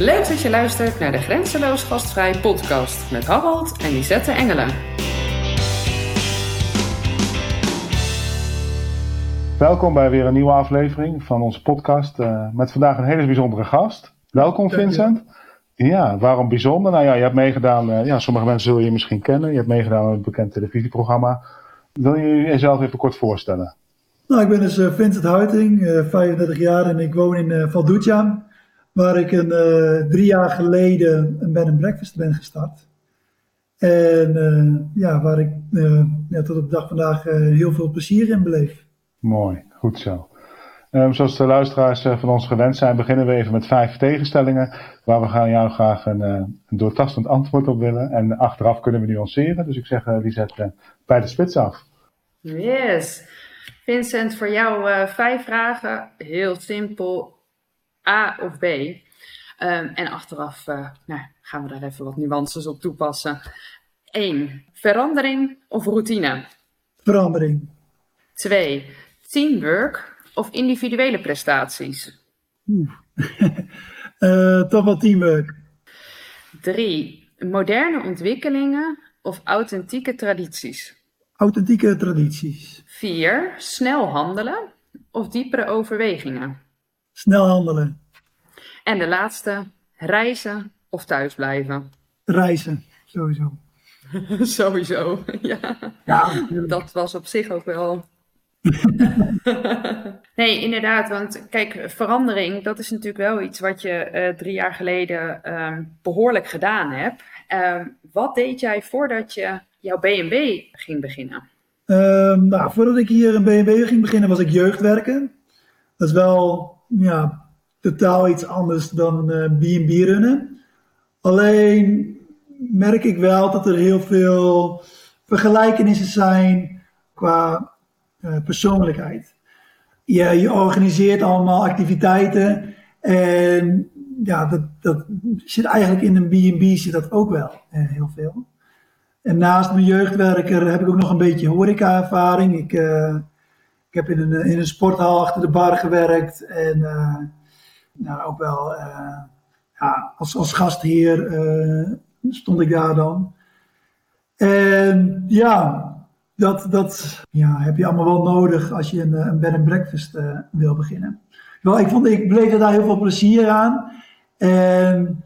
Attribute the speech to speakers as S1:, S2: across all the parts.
S1: Leuk dat je luistert naar de Grenzeloos Gastvrij podcast met Harold en Lisette Engelen.
S2: Welkom bij weer een nieuwe aflevering van onze podcast uh, met vandaag een hele bijzondere gast. Welkom Vincent. Ja, waarom bijzonder? Nou ja, je hebt meegedaan, uh, ja, sommige mensen zullen je misschien kennen. Je hebt meegedaan aan een bekend televisieprogramma. Wil je jezelf even kort voorstellen?
S3: Nou, ik ben dus uh, Vincent Huiting, 35 jaar en ik woon in uh, waar ik een, drie jaar geleden een bed and breakfast ben gestart. En ja, waar ik ja, tot op de dag vandaag heel veel plezier in beleef.
S2: Mooi, goed zo. Um, zoals de luisteraars uh, van ons gewend zijn, beginnen we even met vijf tegenstellingen. Waar we gaan jou graag een, uh, een doortastend antwoord op willen. En achteraf kunnen we nuanceren. Dus ik zeg, uh, Lisette, bij de spits af.
S1: Yes. Vincent, voor jou vijf vragen. Heel simpel. A of B. Um, en achteraf nou, gaan we daar even wat nuances op toepassen. 1. Verandering of routine?
S3: Verandering.
S1: 2 teamwork of individuele prestaties?
S3: uh, toch wel teamwork.
S1: Drie, moderne ontwikkelingen of authentieke tradities?
S3: Authentieke tradities.
S1: Vier, snel handelen of diepere overwegingen?
S3: Snel handelen.
S1: En de laatste, reizen of thuisblijven?
S3: Reizen, sowieso.
S1: sowieso, ja. ja. Dat was op zich ook wel nee, inderdaad. Want kijk, verandering, dat is natuurlijk wel iets wat je uh, drie jaar geleden uh, behoorlijk gedaan hebt. Uh, wat deed jij voordat je jouw B&B ging beginnen?
S3: Ehm, nou, voordat ik hier een B&B ging beginnen, was ik jeugdwerken. Dat is wel ja, totaal iets anders dan B&B eh, runnen. Alleen merk ik wel dat er heel veel vergelijkenissen zijn qua uh, persoonlijkheid. Je, organiseert allemaal activiteiten en ja, dat, dat zit eigenlijk in een B&B zit dat ook wel uh, heel veel. En naast mijn jeugdwerker heb ik ook nog een beetje horeca-ervaring. Ik, ik heb in een, in een sporthal achter de bar gewerkt en nou, ook wel ja, als, als gastheer stond ik daar dan. En ja, dat, dat ja, heb je allemaal wel nodig als je een, eh, een bed and breakfast wil beginnen. Wel, ik, vond, ik beleefde daar heel veel plezier aan. En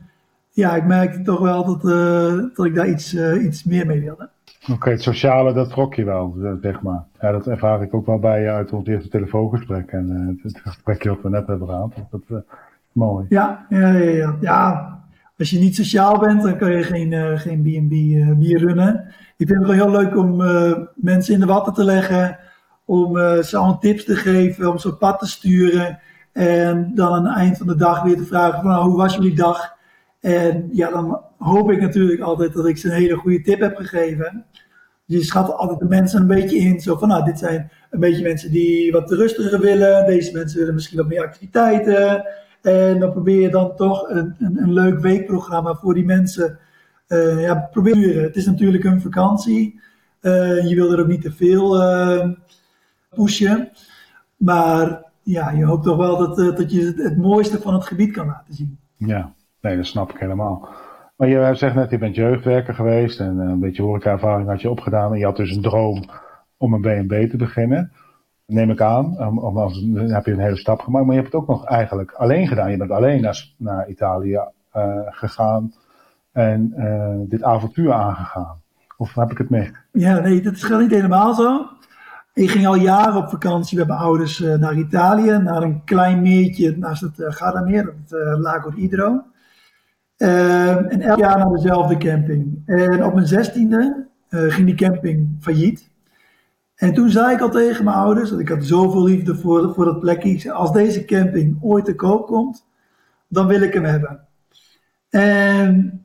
S3: ja, ik merkte toch wel dat, dat ik daar iets, iets meer mee wilde.
S2: Oké, het sociale, dat trok je wel, zeg maar. Ja, dat ervaar ik ook wel bij je uit ons eerste telefoongesprek en het gesprekje dat we net hebben gehad. Dat is mooi.
S3: Ja, ja, ja, ja. als je niet sociaal bent, dan kan je geen, uh, geen B&B bier runnen. Ik vind het wel heel leuk om mensen in de watten te leggen, om ze allemaal tips te geven, om ze op pad te sturen. En dan aan het eind van de dag weer te vragen van, nou, hoe was jullie dag? En ja, dan hoop ik natuurlijk altijd dat ik ze een hele goede tip heb gegeven. Je schat altijd de mensen een beetje in. Zo van, nou, dit zijn een beetje mensen die wat rustiger willen. Deze mensen willen misschien wat meer activiteiten. En dan probeer je dan toch een, een, een leuk weekprogramma voor die mensen uh, ja, proberen. Het is natuurlijk een vakantie. Uh, je wil er ook niet te veel uh, pushen. Maar ja, je hoopt toch wel dat, dat je het, mooiste van het gebied kan laten zien.
S2: Ja, nee, dat snap ik helemaal. Maar je zegt net, je bent jeugdwerker geweest en een beetje horeca-ervaring had je opgedaan. En je had dus een droom om een B&B te beginnen neem ik aan. Um, dan heb je een hele stap gemaakt. Maar je hebt het ook nog eigenlijk alleen gedaan. Je bent alleen naar, Italië uh, gegaan en uh, dit avontuur aangegaan. Of heb ik het mee?
S3: Ja, nee, dat is niet helemaal zo. Ik ging al jaren op vakantie met mijn ouders naar Italië, naar een klein meertje naast het uh, Gardameer, het Lago d'Idro. En elk jaar naar dezelfde camping. En op mijn zestiende ging die camping failliet. En toen zei ik al tegen mijn ouders, dat ik had zoveel liefde voor, voor dat plekje. Als deze camping ooit te koop komt, dan wil ik hem hebben. En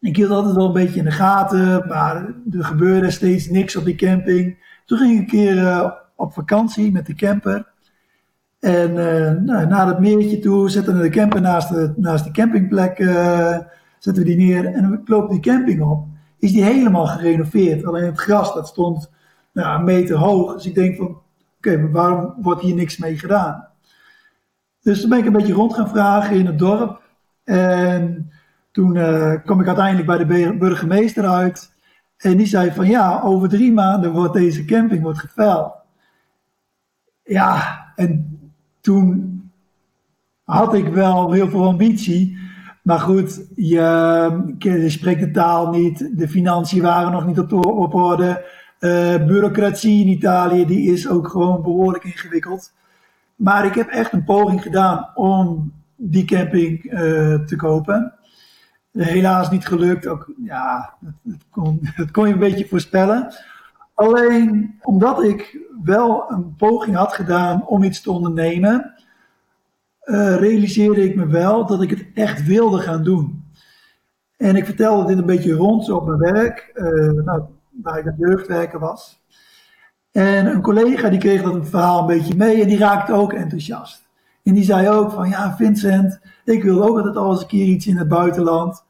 S3: ik hield altijd wel een beetje in de gaten, maar er gebeurde steeds niks op die camping. Toen ging ik een keer uh, op vakantie met de camper. En uh, nou, naar het meertje toe zetten we de camper naast de, naast de campingplek, uh, zetten we die neer en ik loop die camping op. Is die helemaal gerenoveerd. Alleen het gras dat stond nou, een meter hoog. Dus ik denk van, oké, waarom wordt hier niks mee gedaan? Dus toen ben ik een beetje rond gaan vragen in het dorp. En toen uh, kwam ik uiteindelijk bij de burgemeester uit. En die zei van ja, over drie maanden wordt deze camping wordt geveild. Ja, en toen had ik wel heel veel ambitie. Maar goed, je, je spreekt de taal niet. De financiën waren nog niet op, orde. Uh, bureaucratie in Italië, die is ook gewoon behoorlijk ingewikkeld. Maar ik heb echt een poging gedaan om die camping uh, te kopen. Helaas niet gelukt. Ook, ja, kon, dat kon je een beetje voorspellen. Alleen omdat ik wel een poging had gedaan om iets te ondernemen, uh, realiseerde ik me wel dat ik het echt wilde gaan doen. En ik vertelde dit een beetje rond op mijn werk, uh, nou, waar ik aan jeugdwerker was. En een collega die kreeg dat verhaal een beetje mee en die raakte ook enthousiast. En die zei ook van, ja Vincent, ik wil ook altijd al eens een keer iets in het buitenland.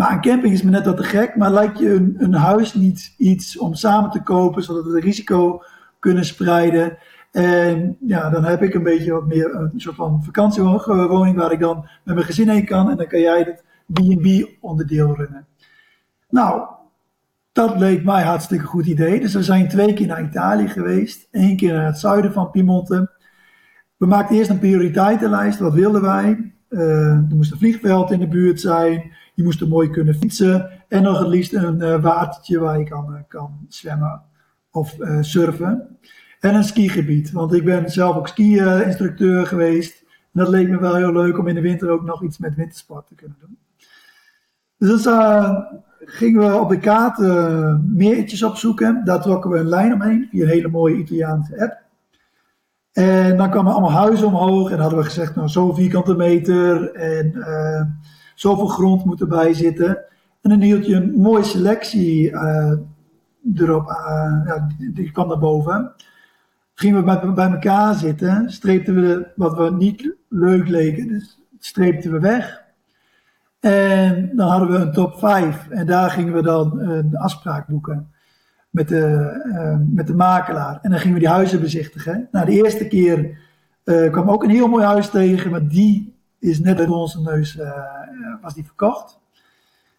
S3: Maar een camping is me net wat te gek, maar lijkt je een, een huis niet iets om samen te kopen, zodat we het risico kunnen spreiden. En ja, dan heb ik een beetje wat meer een soort van vakantiewoning waar ik dan met mijn gezin heen kan. En dan kan jij het B&B onderdeel runnen. Nou, dat leek mij hartstikke goed idee. Dus we zijn twee keer naar Italië geweest. één keer naar het zuiden van Piemonte. We maakten eerst een prioriteitenlijst. Wat wilden wij? Uh, er moest een vliegveld in de buurt zijn. Je moest er mooi kunnen fietsen. En nog het liefst een uh, watertje waar je kan, uh, kan zwemmen of surfen. En een skigebied. Want ik ben zelf ook ski-instructeur geweest. En dat leek me wel heel leuk om in de winter ook nog iets met wintersport te kunnen doen. Dus uh, gingen we op de kaart uh, meertjes opzoeken. Daar trokken we een lijn omheen via een hele mooie Italiaanse app. En dan kwamen allemaal huizen omhoog. En hadden we gezegd, nou, zo vierkante meter. En zoveel grond moet erbij zitten. En dan hield je een mooie selectie erop. ja, die, die kwam naar boven gingen we bij, elkaar zitten, streepten we wat we niet leuk leken, dus streepten we weg. En dan hadden we een top 5 en daar gingen we dan een afspraak boeken met de, uh, met de makelaar. En dan gingen we die huizen bezichtigen. Nou, de eerste keer uh, kwam ook een heel mooi huis tegen, maar die is net door onze neus uh, was die verkocht.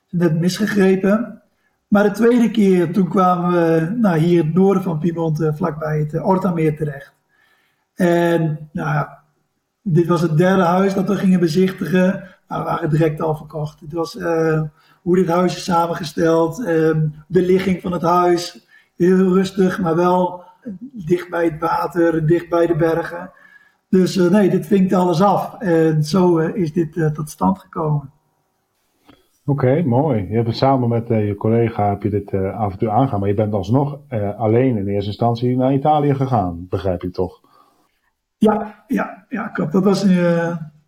S3: Net misgegrepen. Maar de tweede keer, toen kwamen we nou, hier in het noorden van Piemonte, vlakbij het uh, Ortameer terecht. En nou, dit was het derde huis dat we gingen bezichtigen. Nou, we waren direct al verkocht. Het was hoe dit huis is samengesteld, uh, de ligging van het huis. Heel rustig, maar wel dicht bij het water, dicht bij de bergen. Dus uh, nee, dit vinkt alles af. En zo is dit tot stand gekomen.
S2: Oké, mooi. Je hebt samen met uh, je collega heb je dit uh, avontuur aangaan, maar je bent alsnog uh, alleen in eerste instantie naar Italië gegaan, begrijp ik toch?
S3: Ja, ja, ja klopt. Dat was,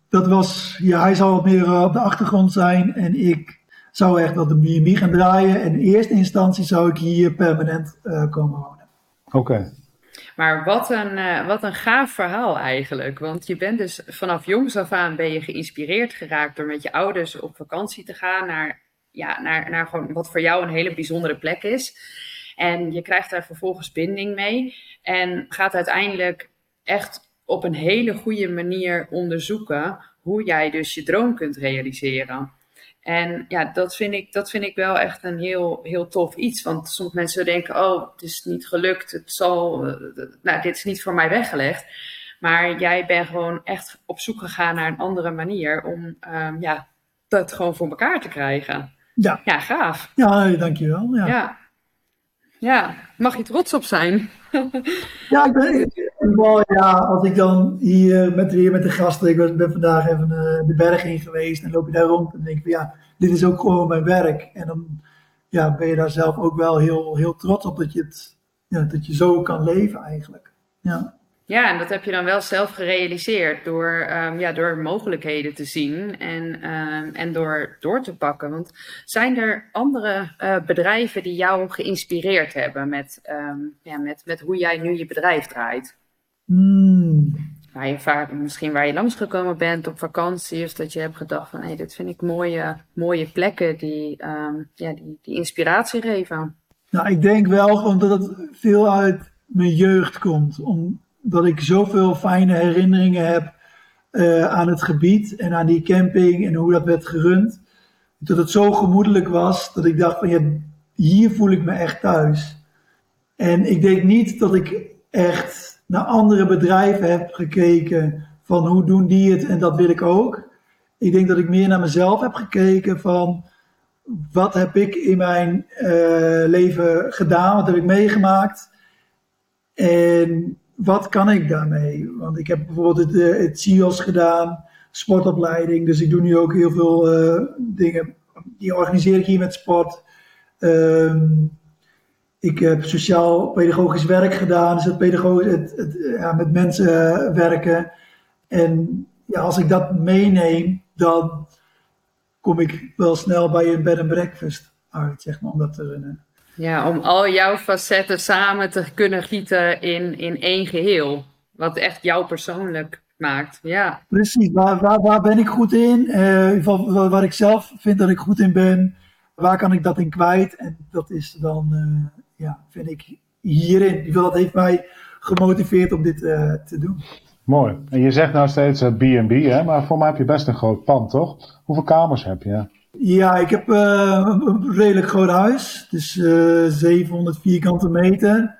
S3: dat was, ja, hij zou wat meer op de achtergrond zijn en ik zou echt wel de B&B gaan draaien. En in eerste instantie zou ik hier permanent komen wonen.
S2: Oké.
S1: Maar wat een, uh, wat een gaaf verhaal eigenlijk. Want je bent dus vanaf jongs af aan ben je geïnspireerd geraakt door met je ouders op vakantie te gaan naar, ja, naar, naar gewoon wat voor jou een hele bijzondere plek is. En je krijgt daar vervolgens binding mee. En gaat uiteindelijk echt op een hele goede manier onderzoeken hoe jij dus je droom kunt realiseren. En ja, dat vind ik, dat vind ik wel echt een heel, heel tof iets. Want sommige mensen denken, oh, het is niet gelukt, het zal, uh, nou, dit is niet voor mij weggelegd. Maar jij bent gewoon echt op zoek gegaan naar een andere manier om um, ja, dat gewoon voor elkaar te krijgen.
S3: Ja.
S1: Ja, gaaf.
S3: Ja, dankjewel. Ja.
S1: ja. Ja, mag je trots op zijn?
S3: ja, ik ben, ja, als ik dan hier met, hier met de gasten, ik ben, vandaag even uh, de berg in geweest en loop je daar rond en denk ik, ja, dit is ook gewoon mijn werk. En dan ja, ben je daar zelf ook wel heel, heel trots op dat je, het, ja, dat je zo kan leven eigenlijk. Ja.
S1: Ja, en dat heb je dan wel zelf gerealiseerd door, um, ja, door mogelijkheden te zien en, um, en door door te pakken. Want zijn er andere uh, bedrijven die jou geïnspireerd hebben met, um, ja, met, met hoe jij nu je bedrijf draait?
S3: Hmm.
S1: Waar je vaak, misschien waar je langsgekomen bent op vakantie, of dat je hebt gedacht van hé, hey, dit vind ik mooie, mooie plekken die, ja, die, die inspiratie geven.
S3: Nou, ik denk wel gewoon dat het veel uit mijn jeugd komt. Om, dat ik zoveel fijne herinneringen heb eh, aan het gebied en aan die camping en hoe dat werd gerund. Dat het zo gemoedelijk was dat ik dacht van ja, hier voel ik me echt thuis. En ik denk niet dat ik echt naar andere bedrijven heb gekeken van hoe doen die het en dat wil ik ook. Ik denk dat ik meer naar mezelf heb gekeken van wat heb ik in mijn uh, leven gedaan, wat heb ik meegemaakt en wat kan ik daarmee? Want ik heb bijvoorbeeld het, uh, het CIO's gedaan, sportopleiding, dus ik doe nu ook heel veel uh, dingen, die organiseer ik hier met sport. Um, ik heb sociaal-pedagogisch werk gedaan, dus het, pedagogisch, het, het ja, met mensen werken. En ja, als ik dat meeneem, dan kom ik wel snel bij een bed and breakfast uit, zeg maar, om dat te runnen.
S1: Ja, om al jouw facetten samen te kunnen gieten in, in één geheel. Wat echt jou persoonlijk maakt. Ja.
S3: Precies, waar, waar, waar ben ik goed in? Uh, waar ik zelf vind dat ik goed in ben. Waar kan ik dat in kwijt? En dat is dan, uh, ja, vind ik hierin. Dat heeft mij gemotiveerd om dit uh, te doen.
S2: Mooi. En je zegt nou steeds B&B, hè? maar voor mij heb je best een groot pand, toch? Hoeveel kamers heb je?
S3: Ja, ik heb uh, een redelijk groot huis. Dus uh, 700 vierkante meter.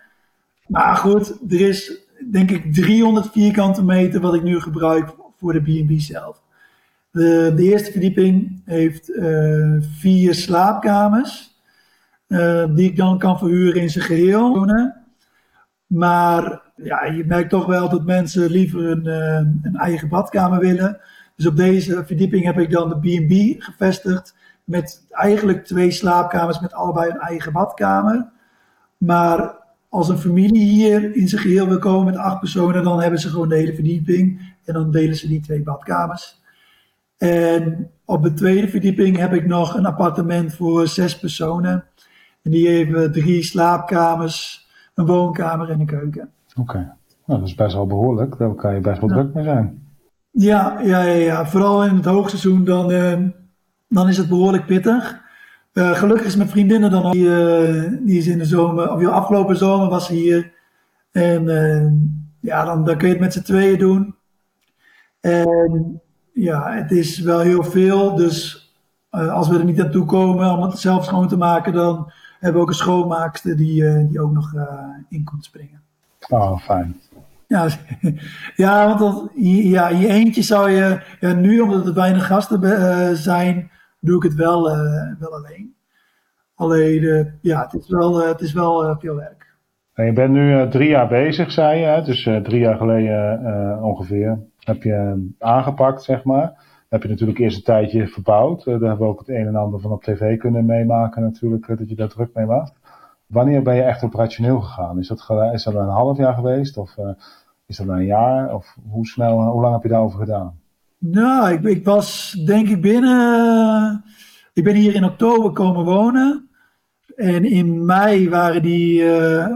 S3: Maar goed, er is denk ik 300 vierkante meter wat ik nu gebruik voor de B&B zelf. De, de, eerste verdieping heeft vier slaapkamers. Die ik dan kan verhuren in zijn geheel. Maar ja, je merkt toch wel dat mensen liever een, een eigen badkamer willen. Dus op deze verdieping heb ik dan de B&B gevestigd. Met eigenlijk twee slaapkamers met allebei een eigen badkamer. Maar als een familie hier in zijn geheel wil komen met acht personen, dan hebben ze gewoon de hele verdieping. En dan delen ze die twee badkamers. En op de tweede verdieping heb ik nog een appartement voor zes personen. En die hebben drie slaapkamers, een woonkamer en een keuken.
S2: Oké, nou, dat is best wel behoorlijk. Daar kan je best wel druk mee zijn.
S3: Ja, ja, ja, ja, vooral in het hoogseizoen dan, uh, dan is het behoorlijk pittig. Uh, gelukkig is mijn vriendinnen dan die, uh, die is in de zomer, of de afgelopen zomer was ze hier. En ja, dan, dan kun je het met z'n tweeën doen. En ja, het is wel heel veel, dus als we er niet aan toe komen om het zelf schoon te maken, dan hebben we ook een schoonmaakster die, die ook nog in komt springen.
S2: Oh, fijn.
S3: Ja, ja want dat, ja, je eentje zou je, ja, nu omdat er weinig gasten uh, zijn, doe ik het wel, uh, wel alleen. Alleen, uh, ja, het is wel, het is wel veel werk.
S2: En je bent nu drie jaar bezig, zei je, dus drie jaar geleden ongeveer heb je aangepakt, zeg maar. Heb je natuurlijk eerst een tijdje verbouwd. daar hebben we ook het een en ander van op tv kunnen meemaken natuurlijk, dat je daar druk mee was. Wanneer ben je echt operationeel gegaan? Is dat, is dat een half jaar geweest? Of is dat een jaar? Of hoe snel, hoe lang heb je daarover gedaan?
S3: Nou, ik, ik was denk ik binnen. Ik ben hier in oktober komen wonen. En in mei waren die,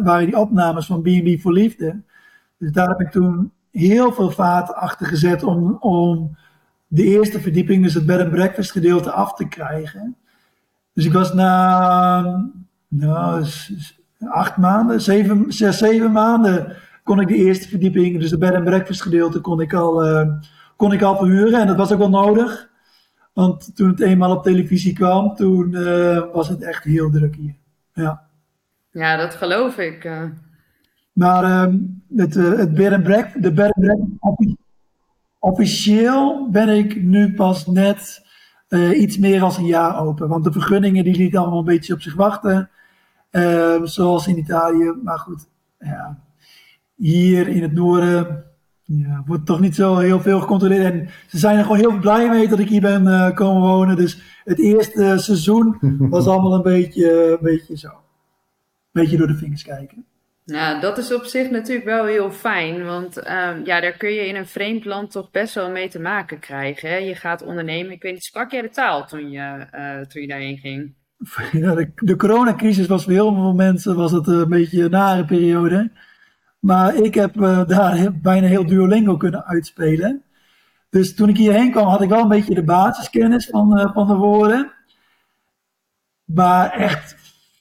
S3: waren die opnames van B&B voor Liefde. Dus daar heb ik toen heel veel vaat achter gezet om, om de eerste verdieping, dus het bed and breakfast gedeelte, af te krijgen. Dus ik was na nou, acht maanden, zeven, zes, zeven maanden kon ik de eerste verdieping, dus de bed and breakfast gedeelte, kon ik al, uh, kon ik al verhuren. En dat was ook wel nodig. Want toen het eenmaal op televisie kwam, toen uh, was het echt heel druk hier. Ja,
S1: ja dat geloof ik. Uh.
S3: Maar um, het, het bed and breakfast, de bed and breakfast, officieel ben ik nu pas net iets meer dan een jaar open. Want de vergunningen die lieten allemaal een beetje op zich wachten. Ehm, zoals in Italië. Maar goed, ja, hier in het noorden ja, wordt toch niet zo heel veel gecontroleerd. En ze zijn er gewoon heel blij mee dat ik hier ben uh, komen wonen. Dus het eerste seizoen was allemaal een beetje, een beetje zo. Een beetje door de vingers kijken.
S1: Nou, dat is op zich natuurlijk wel heel fijn, want um, ja, daar kun je in een vreemd land toch best wel mee te maken krijgen. Hè? Je gaat ondernemen. Ik weet niet, sprak jij de taal toen je, uh, toen je daarheen ging?
S3: Ja, de, de coronacrisis was voor heel veel mensen was het een beetje een nare periode. Maar ik heb uh, daar bijna heel Duolingo kunnen uitspelen. Dus toen ik hierheen kwam, had ik wel een beetje de basiskennis van, uh, van de woorden. Maar echt,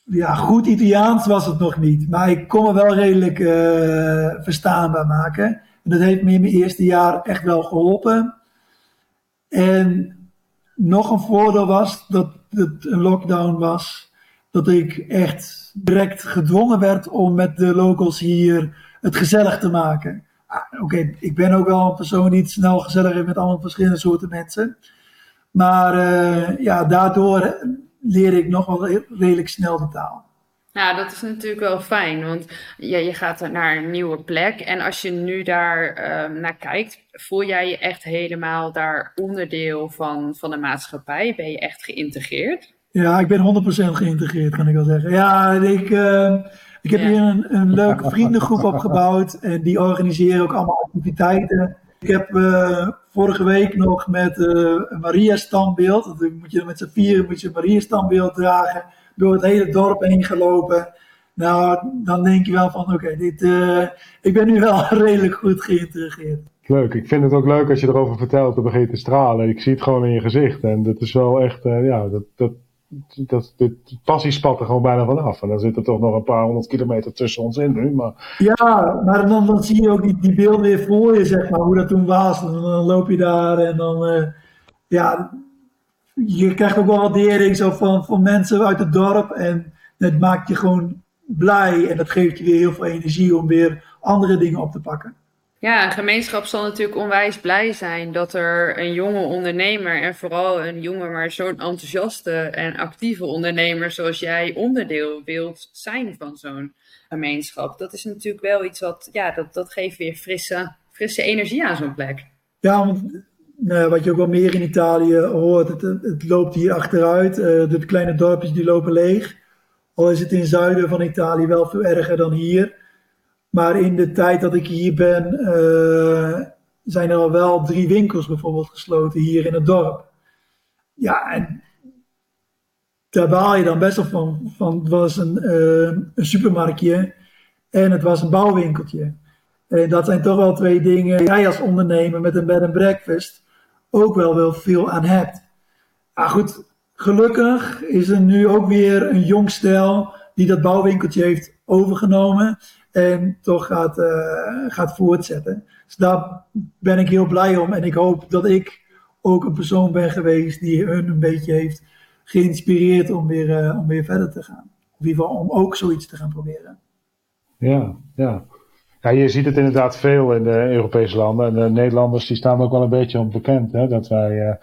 S3: ja, goed Italiaans was het nog niet. Maar ik kon me wel redelijk uh, verstaanbaar maken. En dat heeft me in mijn eerste jaar echt wel geholpen. En nog een voordeel was dat het een lockdown was. Dat ik echt direct gedwongen werd om met de locals hier het gezellig te maken. Ah, Oké, ik ben ook wel een persoon die snel gezellig heeft met allemaal verschillende soorten mensen. Maar uh, ja, daardoor leer ik nog wel redelijk snel de taal.
S1: Nou, dat is natuurlijk wel fijn, want ja, je gaat naar een nieuwe plek. En als je nu daar uh, naar kijkt, voel jij je echt helemaal daar onderdeel van, van de maatschappij? Ben je echt geïntegreerd?
S3: Ja, ik ben 100% geïntegreerd, kan ik wel zeggen. Ja, ik, uh, ik heb hier een, een leuke vriendengroep opgebouwd en die organiseren ook allemaal activiteiten. Ik heb uh, vorige week nog met uh, een Maria-standbeeld, moet je met z'n vieren moet je een Maria-standbeeld dragen, door het hele dorp heen gelopen. Nou, dan denk je wel van, oké, dit, uh, ik ben nu wel redelijk goed geïntegreerd.
S2: Leuk, ik vind het ook leuk als je erover vertelt, dan begint te stralen. Ik zie het gewoon in je gezicht en dat is wel echt, ja, dat, dat, dat, de passie spat er gewoon bijna vanaf. En dan zit er toch nog een paar honderd kilometer tussen ons in nu. Maar...
S3: Ja, maar dan, dan zie je ook die, beelden weer voor je, zeg maar, hoe dat toen was. En dan loop je daar en dan, uh, ja, je krijgt ook wel waardering zo van, van mensen uit het dorp. En het maakt je gewoon blij en dat geeft je weer heel veel energie om weer andere dingen op te pakken.
S1: Ja, een gemeenschap zal natuurlijk onwijs blij zijn dat er een jonge ondernemer en vooral een jonge, maar zo'n enthousiaste en actieve ondernemer zoals jij onderdeel wilt zijn van zo'n gemeenschap. Dat is natuurlijk wel iets wat, ja, dat, dat geeft weer frisse, frisse energie aan zo'n plek.
S3: Ja, want nou, wat je ook wel meer in Italië hoort, het, het loopt hier achteruit. Uh, de kleine dorpjes die lopen leeg. Al is het in het zuiden van Italië wel veel erger dan hier. Maar in de tijd dat ik hier ben, uh, zijn er al wel drie winkels bijvoorbeeld gesloten hier in het dorp. Ja, en daar baal je dan best wel van. van het was een, uh, een supermarktje en het was een bouwwinkeltje. En dat zijn toch wel twee dingen jij als ondernemer met een bed and breakfast ook wel wel veel aan hebt. Maar goed, gelukkig is er nu ook weer een jong stel die dat bouwwinkeltje heeft overgenomen en toch gaat, uh, gaat voortzetten. Dus daar ben ik heel blij om en ik hoop dat ik ook een persoon ben geweest die hun een beetje heeft geïnspireerd om weer, uh, om weer verder te gaan. Of in ieder geval om ook zoiets te gaan proberen.
S2: Ja, ja. Ja, je ziet het inderdaad veel in de Europese landen. En de Nederlanders die staan ook wel een beetje onbekend. Dat wij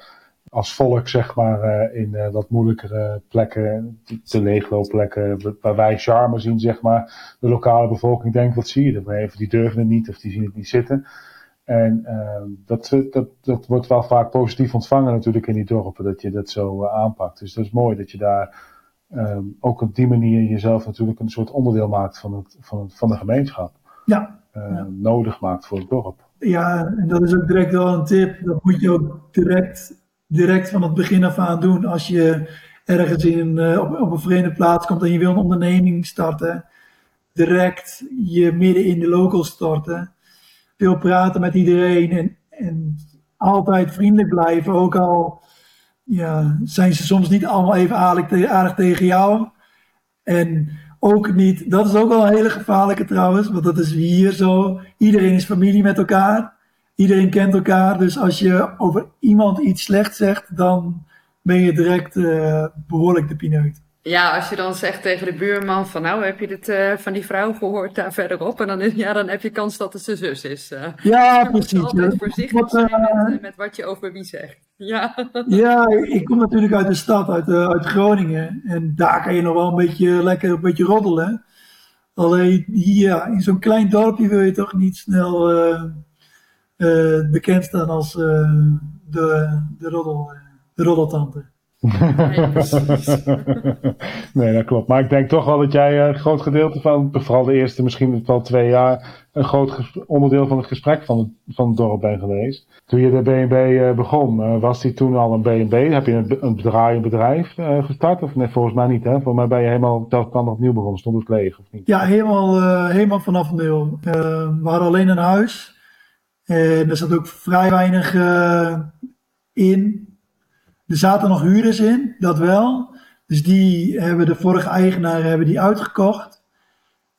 S2: als volk, zeg maar, uh, in uh, wat moeilijkere plekken, de leegloopplekken, waar wij charme zien, zeg maar, de lokale bevolking denkt, wat zie je er even? Die durven het niet of die zien het niet zitten. En dat, dat, dat wordt wel vaak positief ontvangen natuurlijk in die dorpen, dat je dat zo aanpakt. Dus dat is mooi dat je daar um, ook op die manier jezelf natuurlijk een soort onderdeel maakt van, het, van, het, van de gemeenschap
S3: ja.
S2: Uh, ja. nodig maakt voor het dorp.
S3: Ja, en dat is ook direct wel een tip. Dat moet je ook direct, direct van het begin af aan doen. Als je ergens in, uh, op, op een vreemde plaats komt en je wil een onderneming starten, direct je midden in de local starten. Veel praten met iedereen en, en altijd vriendelijk blijven. Ook al ja, zijn ze soms niet allemaal even aardig, aardig tegen jou. En ook niet, dat is ook wel een hele gevaarlijke trouwens, want dat is hier zo. Iedereen is familie met elkaar. Iedereen kent elkaar. Dus als je over iemand iets slecht zegt, dan ben je direct uh, behoorlijk de pineut.
S1: Ja, als je dan zegt tegen de buurman van nou, heb je dit uh, van die vrouw gehoord daar verderop? En dan, is, ja, dan heb je kans dat het zijn zus is. Uh,
S3: ja, precies.
S1: Je moet altijd voorzichtig zijn met, met, wat je over wie zegt. Ja.
S3: ja, ik kom natuurlijk uit de stad, uit, uit Groningen. En daar kan je nog wel een beetje lekker een beetje roddelen. Alleen hier, in zo'n klein dorpje wil je toch niet snel bekend staan als de, de, roddel, de roddeltante.
S1: Nee,
S2: nee, dat klopt. Maar ik denk toch wel dat jij een groot gedeelte van, vooral de eerste misschien wel twee jaar, een groot onderdeel van het gesprek van het, van het dorp bent geweest. Toen je de BNB begon, was die toen al een BNB? Heb je een, een bedrijf, bedrijf gestart? Of nee, volgens mij niet, hè? Volgens mij ben je helemaal telkens opnieuw begonnen. Stond het leeg, of niet?
S3: Ja, helemaal, uh, helemaal vanaf nul. Uh, we hadden alleen een huis. En er zat ook vrij weinig in. Er zaten nog huurders in, dat wel. Dus die hebben de vorige eigenaren hebben die uitgekocht.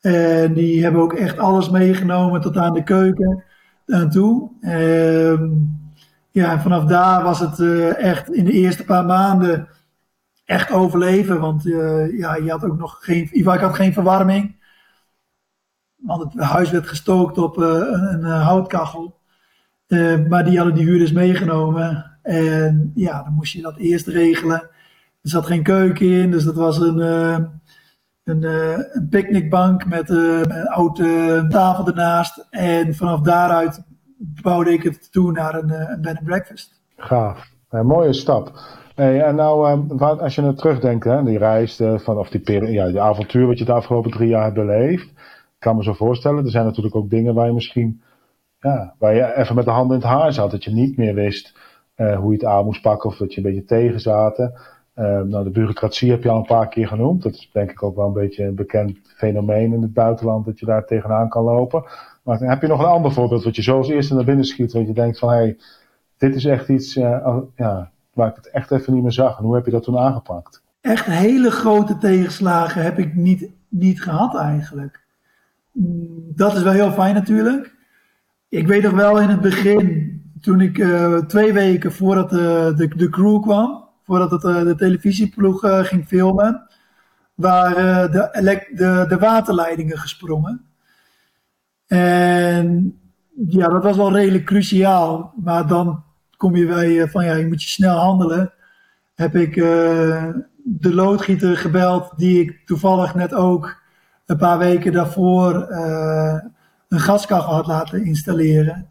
S3: En die hebben ook echt alles meegenomen tot aan de keuken. aan toe. Ehm, ja, en vanaf daar was het uh, echt in de eerste paar maanden echt overleven. Want uh, ja, je had ook nog geen, ik had geen verwarming. Want het huis werd gestookt op uh, een, een houtkachel. maar die hadden die huurders meegenomen. En ja, dan moest je dat eerst regelen. Er zat geen keuken in, dus dat was een, een, picknickbank met een oude tafel ernaast. En vanaf daaruit bouwde ik het toe naar een, een bed and breakfast.
S2: Gaaf. Mooie stap. Hey, en nou, als je naar terugdenkt, hè, die reis, van, of die, ja, die avontuur wat je de afgelopen drie jaar hebt beleefd. Kan me zo voorstellen, er zijn natuurlijk ook dingen waar je misschien, ja, waar je even met de handen in het haar zat. Dat je niet meer wist uh, hoe je het aan moest pakken of dat je een beetje tegen zaten. Uh, nou, de bureaucratie heb je al een paar keer genoemd. Dat is denk ik ook wel een beetje een bekend fenomeen in het buitenland, dat je daar tegenaan kan lopen. Maar heb je nog een ander voorbeeld wat je zo als eerste naar binnen schiet, dat je denkt van, hé, hey, dit is echt iets, uh, ja, waar ik het echt even niet meer zag. En hoe heb je dat toen aangepakt?
S3: Echt hele grote tegenslagen heb ik niet, niet gehad eigenlijk. Dat is wel heel fijn natuurlijk. Ik weet nog wel in het begin, toen ik uh, twee weken voordat de, de, de crew kwam, voordat het, uh, de televisieploeg ging filmen, waren de, de, de waterleidingen gesprongen. En ja, dat was wel redelijk cruciaal. Maar dan kom je bij van ja, je moet je snel handelen. Heb ik de loodgieter gebeld, die ik toevallig net ook een paar weken daarvoor uh, een gaskachel had laten installeren.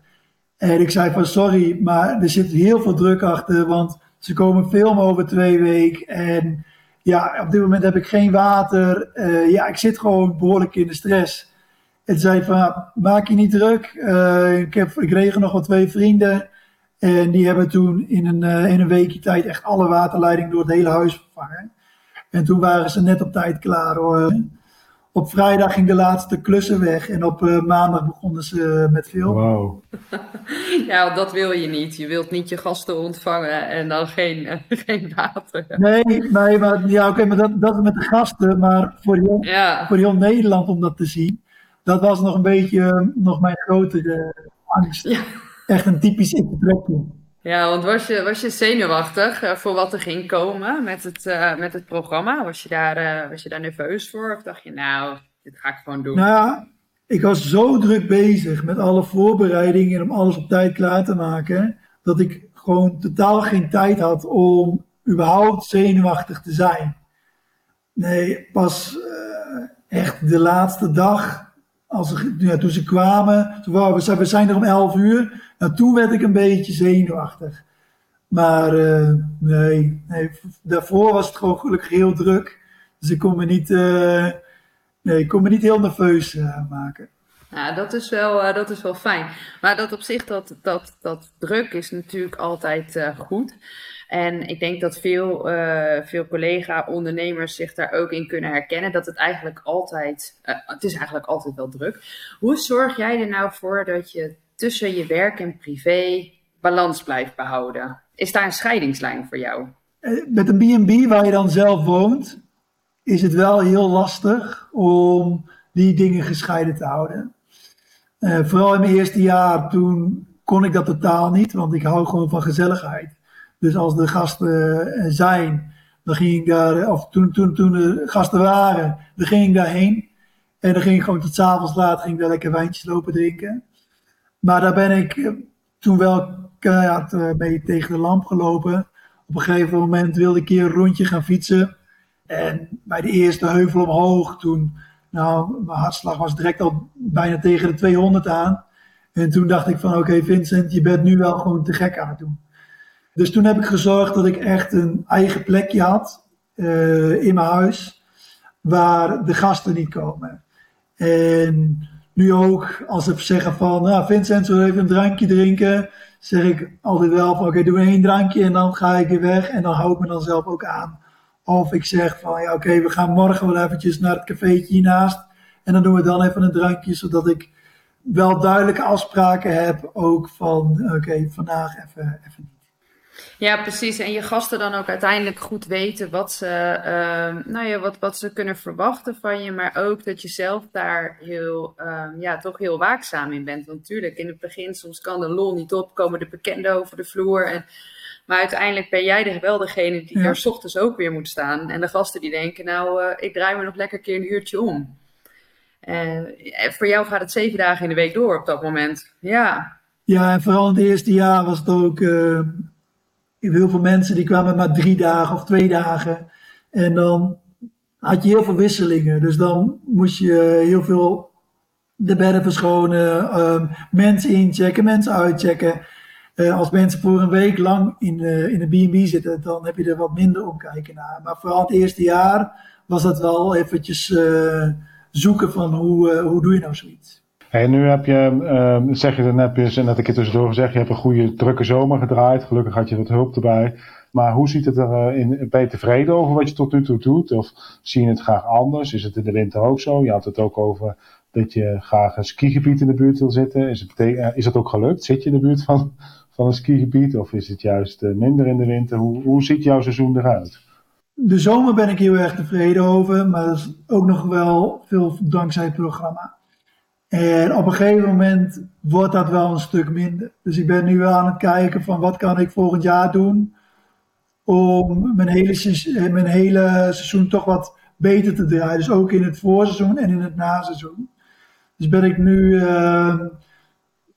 S3: En ik zei van sorry, maar er zit heel veel druk achter, want ze komen filmen over twee weken. En ja, op dit moment heb ik geen water. Uh, ja, ik zit gewoon behoorlijk in de stress. En zei van, maak je niet druk. Uh, ik, heb, ik regel nog wat twee vrienden. En die hebben toen in een, in een weekje tijd echt alle waterleidingen door het hele huis vervangen. En toen waren ze net op tijd klaar hoor. Op vrijdag ging de laatste klussen weg en op uh, maandag begonnen ze met filmen.
S2: Wow.
S1: ja, dat wil je niet. Je wilt niet je gasten ontvangen en dan geen, uh, geen water.
S3: Nee, nee maar, ja, okay, maar dat, dat met de gasten, maar voor heel, ja. voor heel Nederland om dat te zien, dat was nog een beetje nog mijn grotere angst. Ja echt een typisch trekje.
S1: Ja, want was je, was je zenuwachtig uh, voor wat er ging komen met het, uh, met het programma? Was je, daar, uh, was je daar nerveus voor? Of dacht je, nou, dit ga ik gewoon doen?
S3: Nou ja, ik was zo druk bezig met alle voorbereidingen om alles op tijd klaar te maken, dat ik gewoon totaal geen tijd had om überhaupt zenuwachtig te zijn. Nee, pas echt de laatste dag als ja, toen ze kwamen, toen, wow, we zijn er om 11 uur. Nou, toen werd ik een beetje zenuwachtig. Maar uh, nee, daarvoor was het gewoon gelukkig heel druk. Dus ik kon me niet, uh, nee, ik kon me niet heel nerveus uh, maken.
S1: Ja, dat is wel, dat is wel fijn. Maar dat op zich, dat, dat, dat druk is natuurlijk altijd goed. En ik denk dat veel, uh, veel collega-ondernemers zich daar ook in kunnen herkennen. Dat het eigenlijk altijd, het is eigenlijk altijd wel druk. Hoe zorg jij er nou voor dat je tussen je werk en privé balans blijft behouden? Is daar een scheidingslijn voor jou?
S3: Eh, met een B&B waar je dan zelf woont, is het wel heel lastig om die dingen gescheiden te houden. Uh, vooral in mijn eerste jaar, toen kon ik dat totaal niet, want ik hou gewoon van gezelligheid. Dus als de gasten eh, zijn, dan ging ik daar, of toen, toen, toen de gasten waren, dan ging ik daarheen. En dan ging ik gewoon tot s'avonds laat, ging daar lekker wijntjes lopen drinken. Maar daar ben ik eh, toen wel keihard mee eh, tegen de lamp gelopen. Op een gegeven moment wilde ik een een rondje gaan fietsen. En bij de eerste heuvel omhoog, toen, nou, mijn hartslag was direct al bijna tegen de 200 aan. En toen dacht ik van, oké Vincent, je bent nu wel gewoon te gek aan het doen. Dus toen heb ik gezorgd dat ik echt een eigen plekje had uh, in mijn huis, waar de gasten niet komen. En nu ook, als ze zeggen van, nou Vincent, zullen even een drankje drinken? Zeg ik altijd wel van, oké, okay, doe één drankje en dan ga ik weer weg. En dan hou ik me dan zelf ook aan. Of ik zeg van, ja oké, we gaan morgen wel eventjes naar het cafeetje hiernaast. En dan doen we dan even een drankje, zodat ik wel duidelijke afspraken heb ook van, oké, vandaag even, even.
S1: Ja, precies. En je gasten dan ook uiteindelijk goed weten wat ze, uh, nou ja, wat, wat ze kunnen verwachten van je. Maar ook dat je zelf daar heel, uh, ja, toch heel waakzaam in bent. Want natuurlijk, in het begin soms kan de lol niet op, komen de bekenden over de vloer. En, maar uiteindelijk ben jij wel degene die ja. er s ochtends ook weer moet staan. En de gasten die denken, nou, uh, ik draai me nog lekker een keer een uurtje om. En voor jou gaat het zeven dagen in de week door op dat moment. Ja.
S3: Ja, en vooral in het eerste jaar was het ook heel veel mensen die kwamen maar drie dagen of twee dagen. En dan had je heel veel wisselingen. Dus dan moest je heel veel de bedden verschonen, um, mensen inchecken, mensen uitchecken. Uh, als mensen voor een week lang in, uh, in een B&B zitten, dan heb je er wat minder omkijken naar. Maar vooral het eerste jaar was dat wel eventjes uh, zoeken van hoe, hoe doe je nou zoiets.
S2: Hey, nu heb je, uh, zeg je net, net een keer tussendoor gezegd, je hebt een goede drukke zomer gedraaid. Gelukkig had je wat hulp erbij. Maar hoe ziet het er uh, in? Ben je tevreden over wat je tot nu toe doet? Of zie je het graag anders? Is het in de winter ook zo? Je had het ook over dat je graag een skigebied in de buurt wil zitten. Is, het, uh, is dat ook gelukt? Zit je in de buurt van, van een skigebied? Of is het juist uh, minder in de winter? Hoe, hoe ziet jouw seizoen eruit?
S3: De zomer ben ik heel erg tevreden over. Maar dat is ook nog wel veel dankzij het programma. En op een gegeven moment wordt dat wel een stuk minder. Dus ik ben nu wel aan het kijken van wat kan ik volgend jaar doen om mijn hele, mijn hele seizoen toch wat beter te draaien. Dus ook in het voorseizoen en in het naseizoen. Dus ben ik nu uh,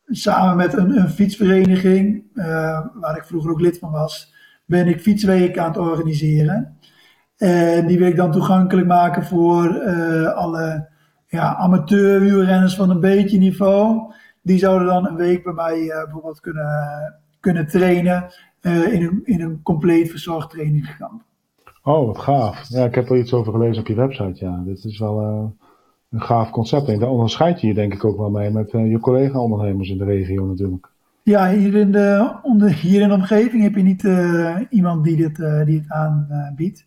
S3: samen met een, een fietsvereniging, uh, waar ik vroeger ook lid van was, ben ik fietsweken aan het organiseren. En die wil ik dan toegankelijk maken voor uh, alle ja, amateur wielrenners van een beetje niveau. Die zouden dan een week bij mij uh, bijvoorbeeld kunnen, kunnen trainen uh, in, een, in een compleet verzorgd trainingskamp.
S2: Oh, wat gaaf. Ja, ik heb er iets over gelezen op je website. Ja, dit is wel uh, een gaaf concept. En daar onderscheid je je denk ik ook wel mee met je collega-ondernemers in de regio natuurlijk.
S3: Ja, hier in de, onder, hier in de omgeving heb je niet iemand die dit, die het aanbiedt.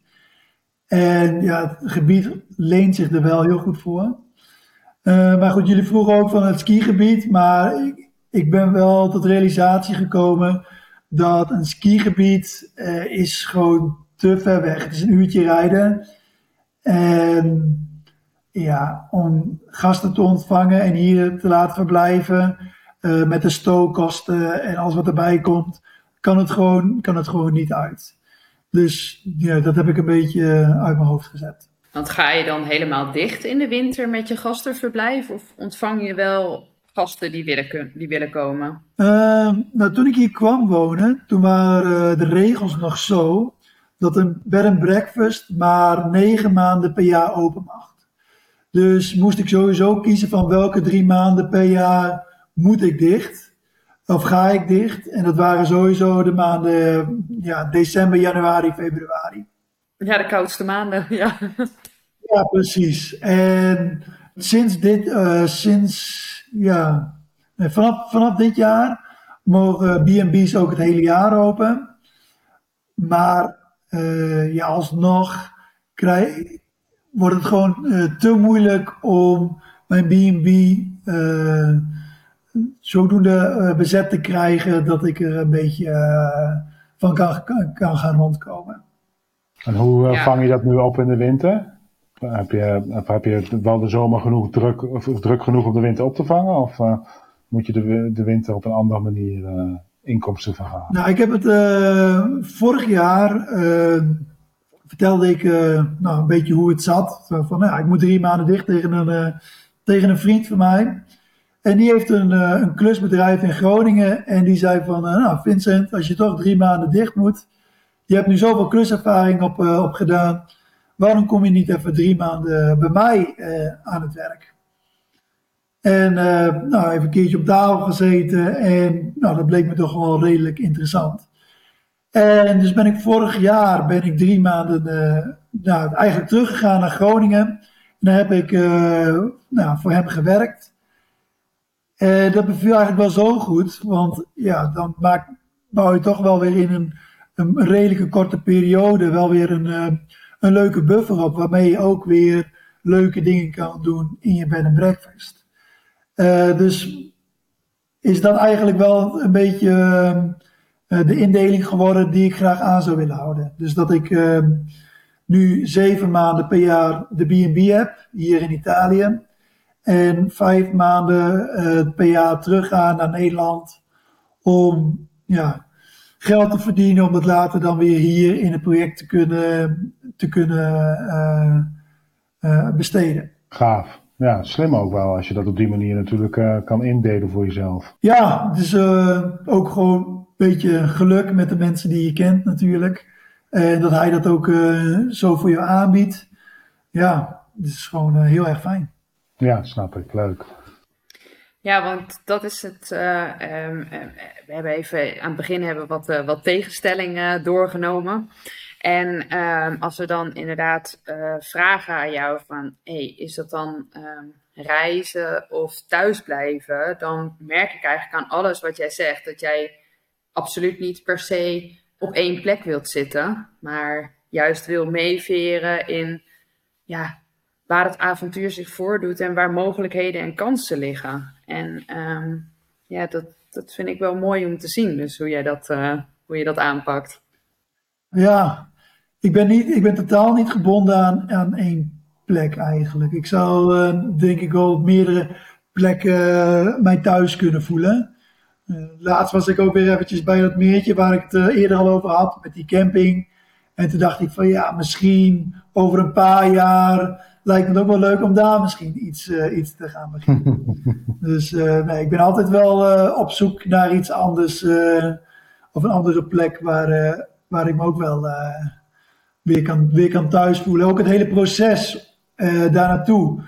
S3: En ja, het gebied leent zich er wel heel goed voor. Uh, maar goed, jullie vroegen ook van het skigebied. Maar ik, ik ben wel tot realisatie gekomen dat een skigebied uh, is gewoon te ver weg. Het is een uurtje rijden. En ja, om gasten te ontvangen en hier te laten verblijven. Uh, met de stookkosten en alles wat erbij komt. Kan het gewoon, kan het gewoon niet uit. Dus ja, dat heb ik een beetje uit mijn hoofd gezet.
S1: Want ga je dan helemaal dicht in de winter met je gastenverblijf? Of ontvang je wel gasten die willen, die willen komen?
S3: Uh, nou, toen ik hier kwam wonen, toen waren de regels nog zo dat een bed and breakfast maar negen maanden per jaar open mag. Dus moest ik sowieso kiezen van welke drie maanden per jaar moet ik dicht. Of ga ik dicht? En dat waren sowieso de maanden ja, december, januari, februari.
S1: Ja, de koudste maanden, ja.
S3: Ja, precies. En sinds dit, uh, sinds, ja, vanaf, vanaf dit jaar mogen B&B's ook het hele jaar open. Maar uh, ja, alsnog krijg, wordt het gewoon uh, te moeilijk om mijn B&B uh, zodoende bezet te krijgen dat ik er een beetje van kan, kan, kan gaan rondkomen.
S2: En hoe uh, ja. vang je dat nu op in de winter? Heb je, heb je wel de zomer genoeg druk, of druk genoeg om de winter op te vangen? Of uh, moet je de, de winter op een andere manier uh, inkomsten verhalen?
S3: Nou, ik heb het vorig jaar vertelde ik nou, een beetje hoe het zat. Van, nou, ik moet drie maanden dicht tegen een, tegen een vriend van mij. En die heeft een, een klusbedrijf in Groningen. En die zei van, nou Vincent, als je toch drie maanden dicht moet je hebt nu zoveel kluservaring op, op gedaan. Waarom kom je niet even drie maanden bij mij uh, aan het werk? En uh, nou, even een keertje op tafel gezeten. En nou, dat bleek me toch wel redelijk interessant. En dus ben ik vorig jaar ben ik drie maanden nou, eigenlijk teruggegaan naar Groningen. En daar heb ik nou, voor hem gewerkt. En dat beviel eigenlijk wel zo goed. Want ja, dan maak, bouw je toch wel weer in een een redelijke korte periode wel weer een, een leuke buffer op, waarmee je ook weer leuke dingen kan doen in je bed and breakfast. Uh, dus is dat eigenlijk wel een beetje de indeling geworden die ik graag aan zou willen houden. Dus dat ik nu zeven maanden per jaar de B&B heb, hier in Italië. En vijf maanden per jaar teruggaan naar Nederland om ja, geld te verdienen om dat later dan weer hier in het project te kunnen, te kunnen uh, uh, besteden.
S2: Gaaf. Ja, slim ook wel als je dat op die manier natuurlijk uh, kan indelen voor jezelf.
S3: Ja, dus ook gewoon een beetje geluk met de mensen die je kent natuurlijk. En dat hij dat ook zo voor je aanbiedt. Ja, het is gewoon heel erg fijn.
S2: Ja, snap ik. Leuk.
S1: Ja, want dat is het. Uh, um, we hebben even aan het begin hebben wat, uh, wat tegenstellingen doorgenomen. En um, als we dan inderdaad vragen aan jou van, hey, is dat dan reizen of thuisblijven? Dan merk ik eigenlijk aan alles wat jij zegt dat jij absoluut niet per se op één plek wilt zitten, maar juist wil meeveren in ja, waar het avontuur zich voordoet en waar mogelijkheden en kansen liggen. En um, ja, dat, dat vind ik wel mooi om te zien, dus hoe, jij dat, uh, hoe je dat aanpakt.
S3: Ja, ik ben, niet, ik ben totaal niet gebonden aan, aan één plek eigenlijk. Ik zou uh, denk ik wel op meerdere plekken uh, mij thuis kunnen voelen. laatst was ik ook weer eventjes bij dat meertje waar ik het eerder al over had, met die camping. En toen dacht ik van ja, misschien over een paar jaar lijkt me het ook wel leuk om daar misschien iets, uh, iets te gaan beginnen. dus uh, nee, ik ben altijd wel uh, op zoek naar iets anders of een andere plek waar, waar ik me ook wel weer, kan, weer kan thuis voelen. Ook het hele proces daar naartoe.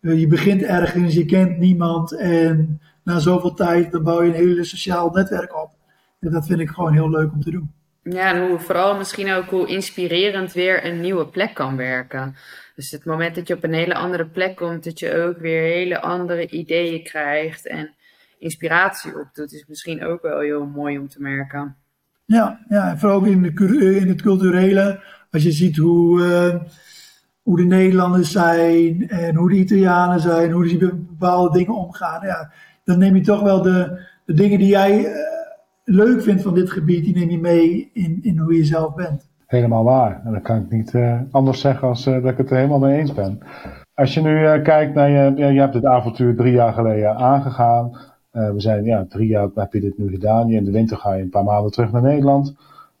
S3: je begint ergens, je kent niemand en na zoveel tijd dan bouw je een hele sociaal netwerk op. En dat vind ik gewoon heel leuk om te doen.
S1: Ja, en hoe, vooral misschien ook hoe inspirerend weer een nieuwe plek kan werken. Dus het moment dat je op een hele andere plek komt, dat je ook weer hele andere ideeën krijgt en inspiratie opdoet, is misschien ook wel heel mooi om te merken.
S3: Ja, ja vooral ook in, de, in het culturele. Als je ziet hoe, uh, hoe de Nederlanders zijn en hoe de Italianen zijn, hoe ze met bepaalde dingen omgaan. Ja, dan neem je toch wel de, de dingen die jij uh, leuk vindt van dit gebied, die neem je mee in, in hoe je zelf bent
S2: helemaal waar. En dan kan ik niet uh, anders zeggen als uh, dat ik het er helemaal mee eens ben. Als je nu uh, kijkt naar je, je hebt het avontuur drie jaar geleden aangegaan. we zijn, ja, drie jaar heb je dit nu gedaan. In de winter ga je een paar maanden terug naar Nederland.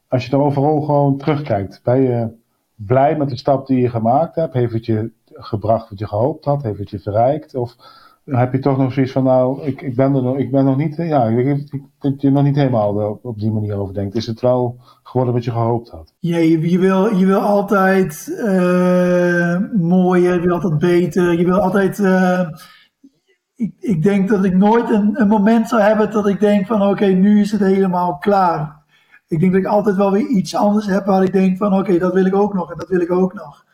S2: Als je er overal gewoon terugkijkt, ben je blij met de stap die je gemaakt hebt? Heeft het je gebracht wat je gehoopt had? Heeft het je verrijkt? Of heb je toch nog zoiets van, nou, ik, ik, ben, er nog, ik ben nog niet, ja, ik, ik, je nog niet helemaal op, die manier over denkt. Is het wel geworden wat je gehoopt had?
S3: Ja, je, wil, je wil altijd uh, mooier, je wil altijd beter, je wil altijd... Uh, ik, ik denk dat ik nooit een, een moment zou hebben dat ik denk van, oké, nu is het helemaal klaar. Ik denk dat ik altijd wel weer iets anders heb waar ik denk van, oké, dat wil ik ook nog en dat wil ik ook nog.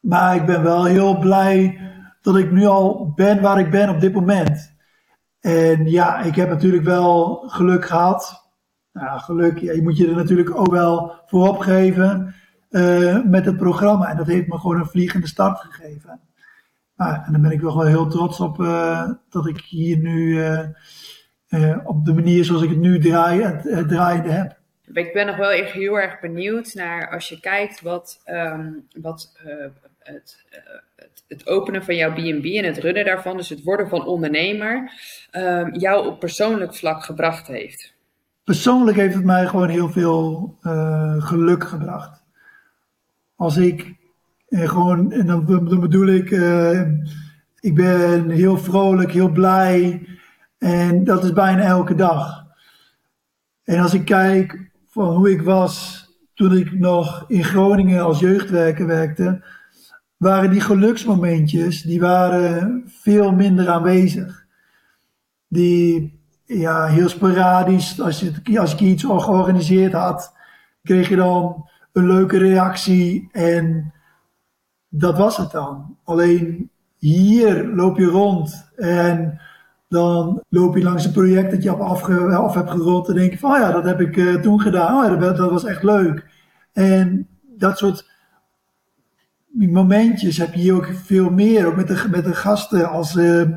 S3: Maar ik ben wel heel blij dat ik nu al ben waar ik ben op dit moment. En ja, ik heb natuurlijk wel geluk gehad. Nou, geluk, je moet je er natuurlijk ook wel voor opgeven uh, met het programma. En dat heeft me gewoon een vliegende start gegeven. Nou, en dan ben ik wel heel trots op uh, dat ik hier nu uh, op de manier zoals ik het nu draai, het draaiende heb.
S1: Ik ben nog wel echt heel erg benieuwd naar als je kijkt wat, um, wat het het openen van jouw B&B en het runnen daarvan, dus het worden van ondernemer, um, jou op persoonlijk vlak gebracht heeft?
S3: Persoonlijk heeft het mij gewoon heel veel uh, geluk gebracht. Als ik uh, gewoon, en dan, bedoel ik, ik ben heel vrolijk, heel blij en dat is bijna elke dag. En als ik kijk van hoe ik was toen ik nog in Groningen als jeugdwerker werkte, waren die geluksmomentjes, die waren veel minder aanwezig. Die, ja, heel sporadisch, als, je, als ik iets georganiseerd had, kreeg je dan een leuke reactie en dat was het dan. Alleen hier loop je rond en dan loop je langs een project dat je af, af hebt gerond en denk je van, oh ja, dat heb ik uh, toen gedaan. Oh dat, was echt leuk. En dat soort momentjes heb je hier ook veel meer. Ook met de, met de gasten als, uh,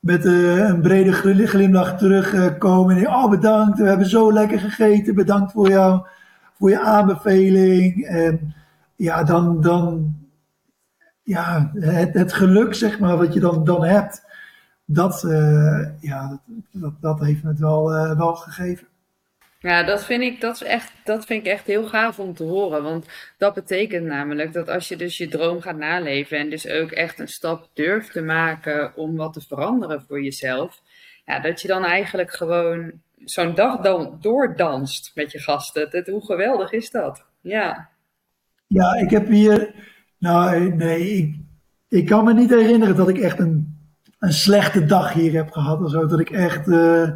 S3: met eh, een brede glimlach terugkomen. en oh bedankt, we hebben zo lekker gegeten. Bedankt voor, jou, voor je aanbeveling. En ja, dan, dan ja, het, het geluk zeg maar wat je dan, dan hebt. Dat, ja, dat, dat, heeft het wel, wel gegeven.
S1: Ja, dat vind, ik, dat, is echt, dat vind ik echt heel gaaf om te horen. Want dat betekent namelijk dat als je dus je droom gaat naleven en dus ook echt een stap durft te maken om wat te veranderen voor jezelf. Ja, dat je dan eigenlijk gewoon zo'n dag dan doordanst met je gasten. Hoe geweldig is dat? Ja.
S3: Ja, ik heb hier. Nou, nee, ik, ik kan me niet herinneren dat ik echt een, een slechte dag hier heb gehad. Of zo. Dat ik echt. Uh,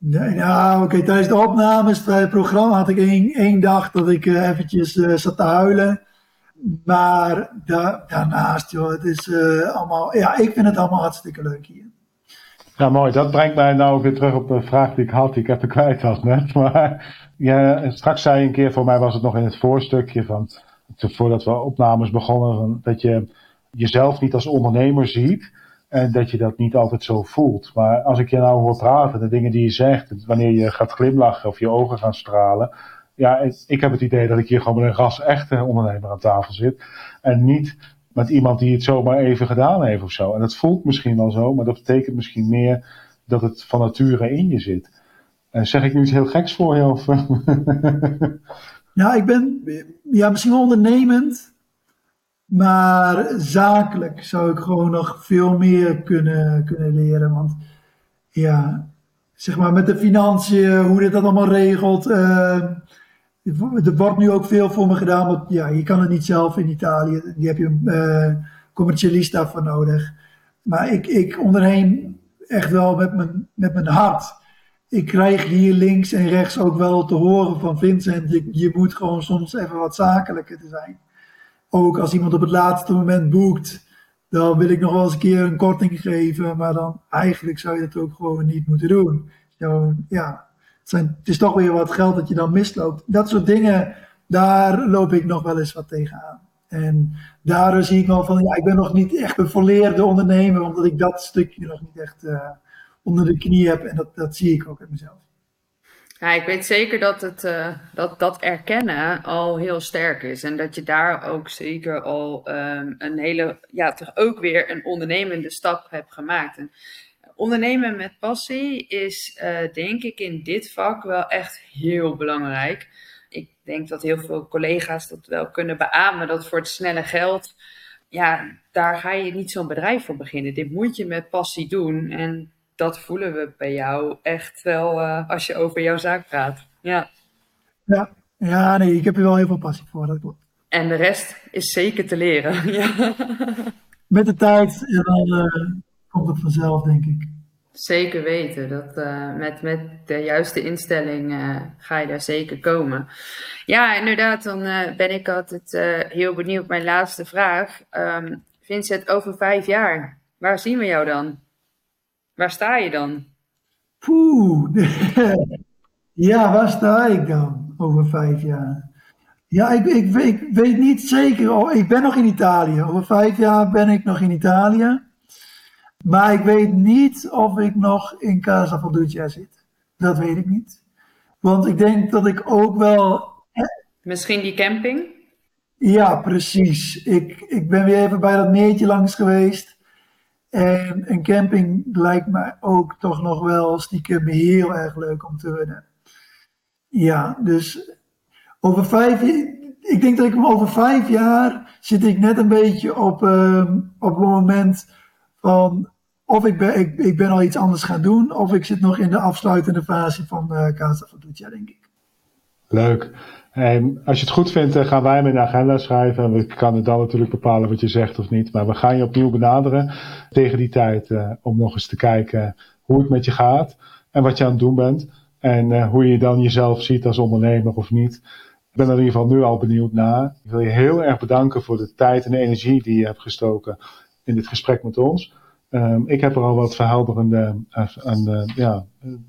S3: Nee, nou, oké, tijdens de opnames bij het programma had ik één, één dag dat ik uh, eventjes uh, zat te huilen. Maar da daarnaast, joh, het is uh, allemaal, ja, ik vind het allemaal hartstikke leuk hier.
S2: Ja, mooi. Dat brengt mij nou weer terug op de vraag die ik had, die ik even kwijt was net. Maar ja, straks zei je een keer, voor mij was het nog in het voorstukje van, voordat we opnames begonnen, dat je jezelf niet als ondernemer ziet, en dat je dat niet altijd zo voelt. Maar als ik je nou hoor praten, de dingen die je zegt, wanneer je gaat glimlachen of je ogen gaan stralen. Ja, ik heb het idee dat ik hier gewoon met een ras echte ondernemer aan tafel zit. En niet met iemand die het zomaar even gedaan heeft of zo. En dat voelt misschien wel zo, maar dat betekent misschien meer dat het van nature in je zit. En zeg ik nu iets heel geks voor je? Of?
S3: ja, ik ben ja, misschien wel ondernemend. Maar zakelijk zou ik gewoon nog veel meer kunnen, kunnen leren. Want ja, zeg maar met de financiën, hoe dit dat allemaal regelt. Uh, er wordt nu ook veel voor me gedaan. Want ja, je kan het niet zelf in Italië. Die heb je een uh, commercialista voor nodig. Maar ik, ik onderneem echt wel met mijn, met mijn hart. Ik krijg hier links en rechts ook wel te horen van Vincent. Je, je moet gewoon soms even wat zakelijker te zijn ook als iemand op het laatste moment boekt, dan wil ik nog wel eens een keer een korting geven. Maar dan eigenlijk zou je dat ook gewoon niet moeten doen. ja, het, zijn, het is toch weer wat geld dat je dan misloopt. Dat soort dingen, daar loop ik nog wel eens wat tegenaan. En daardoor zie ik wel van, ja, ik ben nog niet echt een volleerde ondernemer, omdat ik dat stukje nog niet echt uh, onder de knie heb. En dat, dat zie ik ook in mezelf.
S1: Ja, ik weet zeker dat, het, uh, dat dat erkennen al heel sterk is. En dat je daar ook zeker al um, een hele, ja, toch ook weer een ondernemende stap hebt gemaakt. En ondernemen met passie is, uh, denk ik, in dit vak wel echt heel belangrijk. Ik denk dat heel veel collega's dat wel kunnen beamen, dat voor het snelle geld, ja, daar ga je niet zo'n bedrijf voor beginnen. Dit moet je met passie doen. En dat voelen we bij jou echt wel uh, als je over jouw zaak praat. Ja.
S3: ja. Ja, nee, ik heb er wel heel veel passie voor, dat klopt.
S1: En de rest is zeker te leren. ja.
S3: Met de tijd en dan uh, komt het vanzelf, denk ik.
S1: Zeker weten. Dat, uh, met, met de juiste instelling uh, ga je daar zeker komen. Ja, inderdaad. Dan uh, ben ik altijd heel benieuwd. Mijn laatste vraag. Um, Vincent, over vijf jaar, waar zien we jou dan? Waar sta je dan?
S3: Poeh. ja, waar sta ik dan over vijf jaar? Ja, ik, ik, ik, weet niet zeker. Oh, ik ben nog in Italië. Over vijf jaar ben ik nog in Italië. Maar ik weet niet of ik nog in Casa Valduccia zit. Dat weet ik niet. Want ik denk dat ik ook wel.
S1: Misschien die camping?
S3: Ja, precies. Ik, ik ben weer even bij dat meertje langs geweest. En een camping lijkt mij ook toch nog wel stiekem heel erg leuk om te runnen. Ja, dus over vijf ik denk dat ik over vijf jaar zit ik net een beetje op, uh, op het moment van of ik ben, ik, ik ben al iets anders gaan doen, of ik zit nog in de afsluitende fase van uh, Casa denk ik.
S2: Leuk. En als je het goed vindt, gaan wij met de agenda schrijven. We kunnen dan natuurlijk bepalen wat je zegt of niet. Maar we gaan je opnieuw benaderen tegen die tijd uh, om nog eens te kijken hoe het met je gaat en wat je aan het doen bent. En uh, hoe je dan jezelf ziet als ondernemer of niet. Ik ben er in ieder geval nu al benieuwd naar. Ik wil je heel erg bedanken voor de tijd en de energie die je hebt gestoken in dit gesprek met ons. Um, ik heb er al wat verhelderende uh, ja,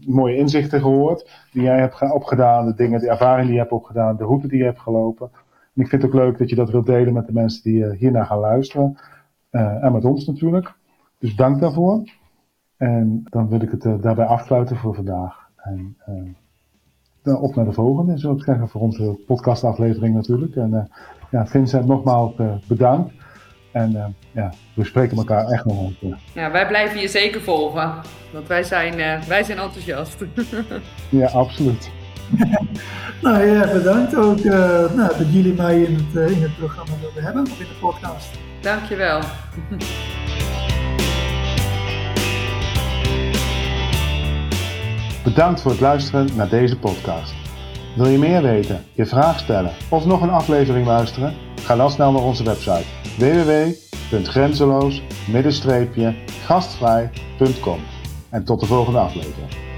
S2: mooie inzichten gehoord. Die jij hebt opgedaan, de dingen, de ervaring die je hebt opgedaan, de route die je hebt gelopen. En ik vind het ook leuk dat je dat wilt delen met de mensen die uh, hiernaar gaan luisteren. En met ons natuurlijk. Dus dank daarvoor. En dan wil ik het daarbij afsluiten voor vandaag. En uh, op naar de volgende, zou ik zeggen, voor onze podcastaflevering natuurlijk. En ja, Vincent, nogmaals bedankt. En ja, we spreken elkaar echt nog een keer.
S1: Ja, wij blijven je zeker volgen. Want wij zijn, wij zijn enthousiast.
S2: ja, absoluut.
S3: nou ja, bedankt ook uh, nou, dat jullie mij in het, uh, in het programma wilden hebben, of in de podcast.
S1: Dankjewel.
S2: Bedankt voor het luisteren naar deze podcast. Wil je meer weten, je vraag stellen of nog een aflevering luisteren? Ga dan snel naar onze website www.grenzeloos-gastvrij.com en tot de volgende aflevering.